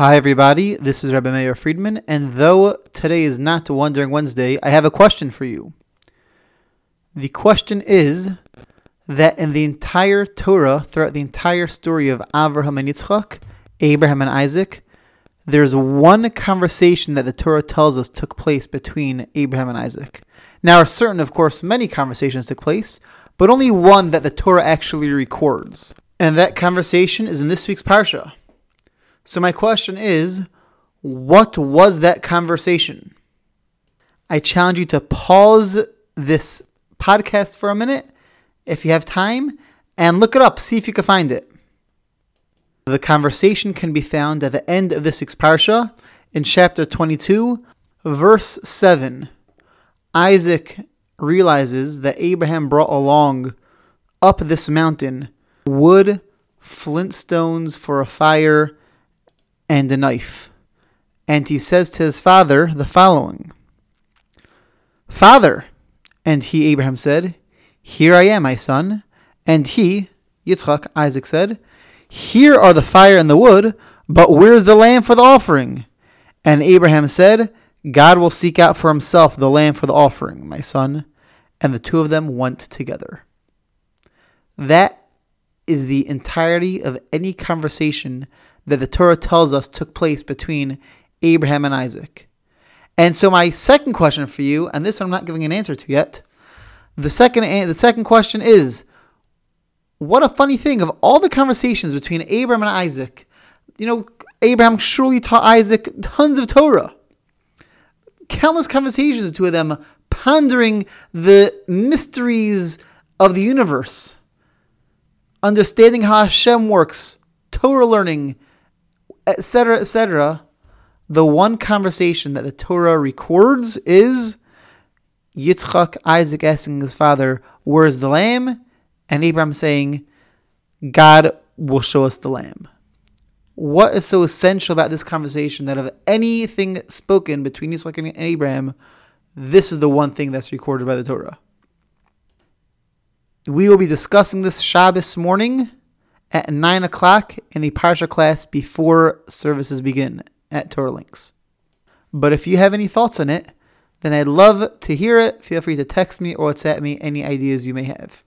Hi, everybody. This is Rabbi Meir Friedman, and though today is not Wondering Wednesday, I have a question for you. The question is that in the entire Torah, throughout the entire story of Avraham and Yitzchak, Abraham and Isaac, there's one conversation that the Torah tells us took place between Abraham and Isaac. Now, are certain, of course, many conversations took place, but only one that the Torah actually records. And that conversation is in this week's Parsha. So, my question is what was that conversation? I challenge you to pause this podcast for a minute if you have time and look it up, see if you can find it. The conversation can be found at the end of this week's Parsha in chapter 22, verse 7. Isaac realizes that Abraham brought along up this mountain wood, flint stones for a fire, and a knife. And he says to his father the following Father, and he, Abraham, said, Here I am, my son. And he, Yitzchak, Isaac, said, Here are the fire and the wood, but where's the lamb for the offering? And Abraham said, God will seek out for himself the lamb for the offering, my son. And the two of them went together. That is the entirety of any conversation that the Torah tells us took place between Abraham and Isaac. And so my second question for you, and this one I'm not giving an answer to yet. The second the second question is what a funny thing of all the conversations between Abraham and Isaac. You know, Abraham surely taught Isaac tons of Torah. Countless conversations, the two of them pondering the mysteries of the universe, understanding how Hashem works, Torah learning, etc., etc., the one conversation that the Torah records is Yitzchak, Isaac asking his father, Where's the lamb? And Abraham saying, God will show us the lamb. What is so essential about this conversation that of anything spoken between Yitzchak and Abraham, this is the one thing that's recorded by the Torah? We will be discussing this Shabbos morning at 9 o'clock in the Parsha class before services begin at Torah Links. But if you have any thoughts on it, then I'd love to hear it. Feel free to text me or WhatsApp me any ideas you may have.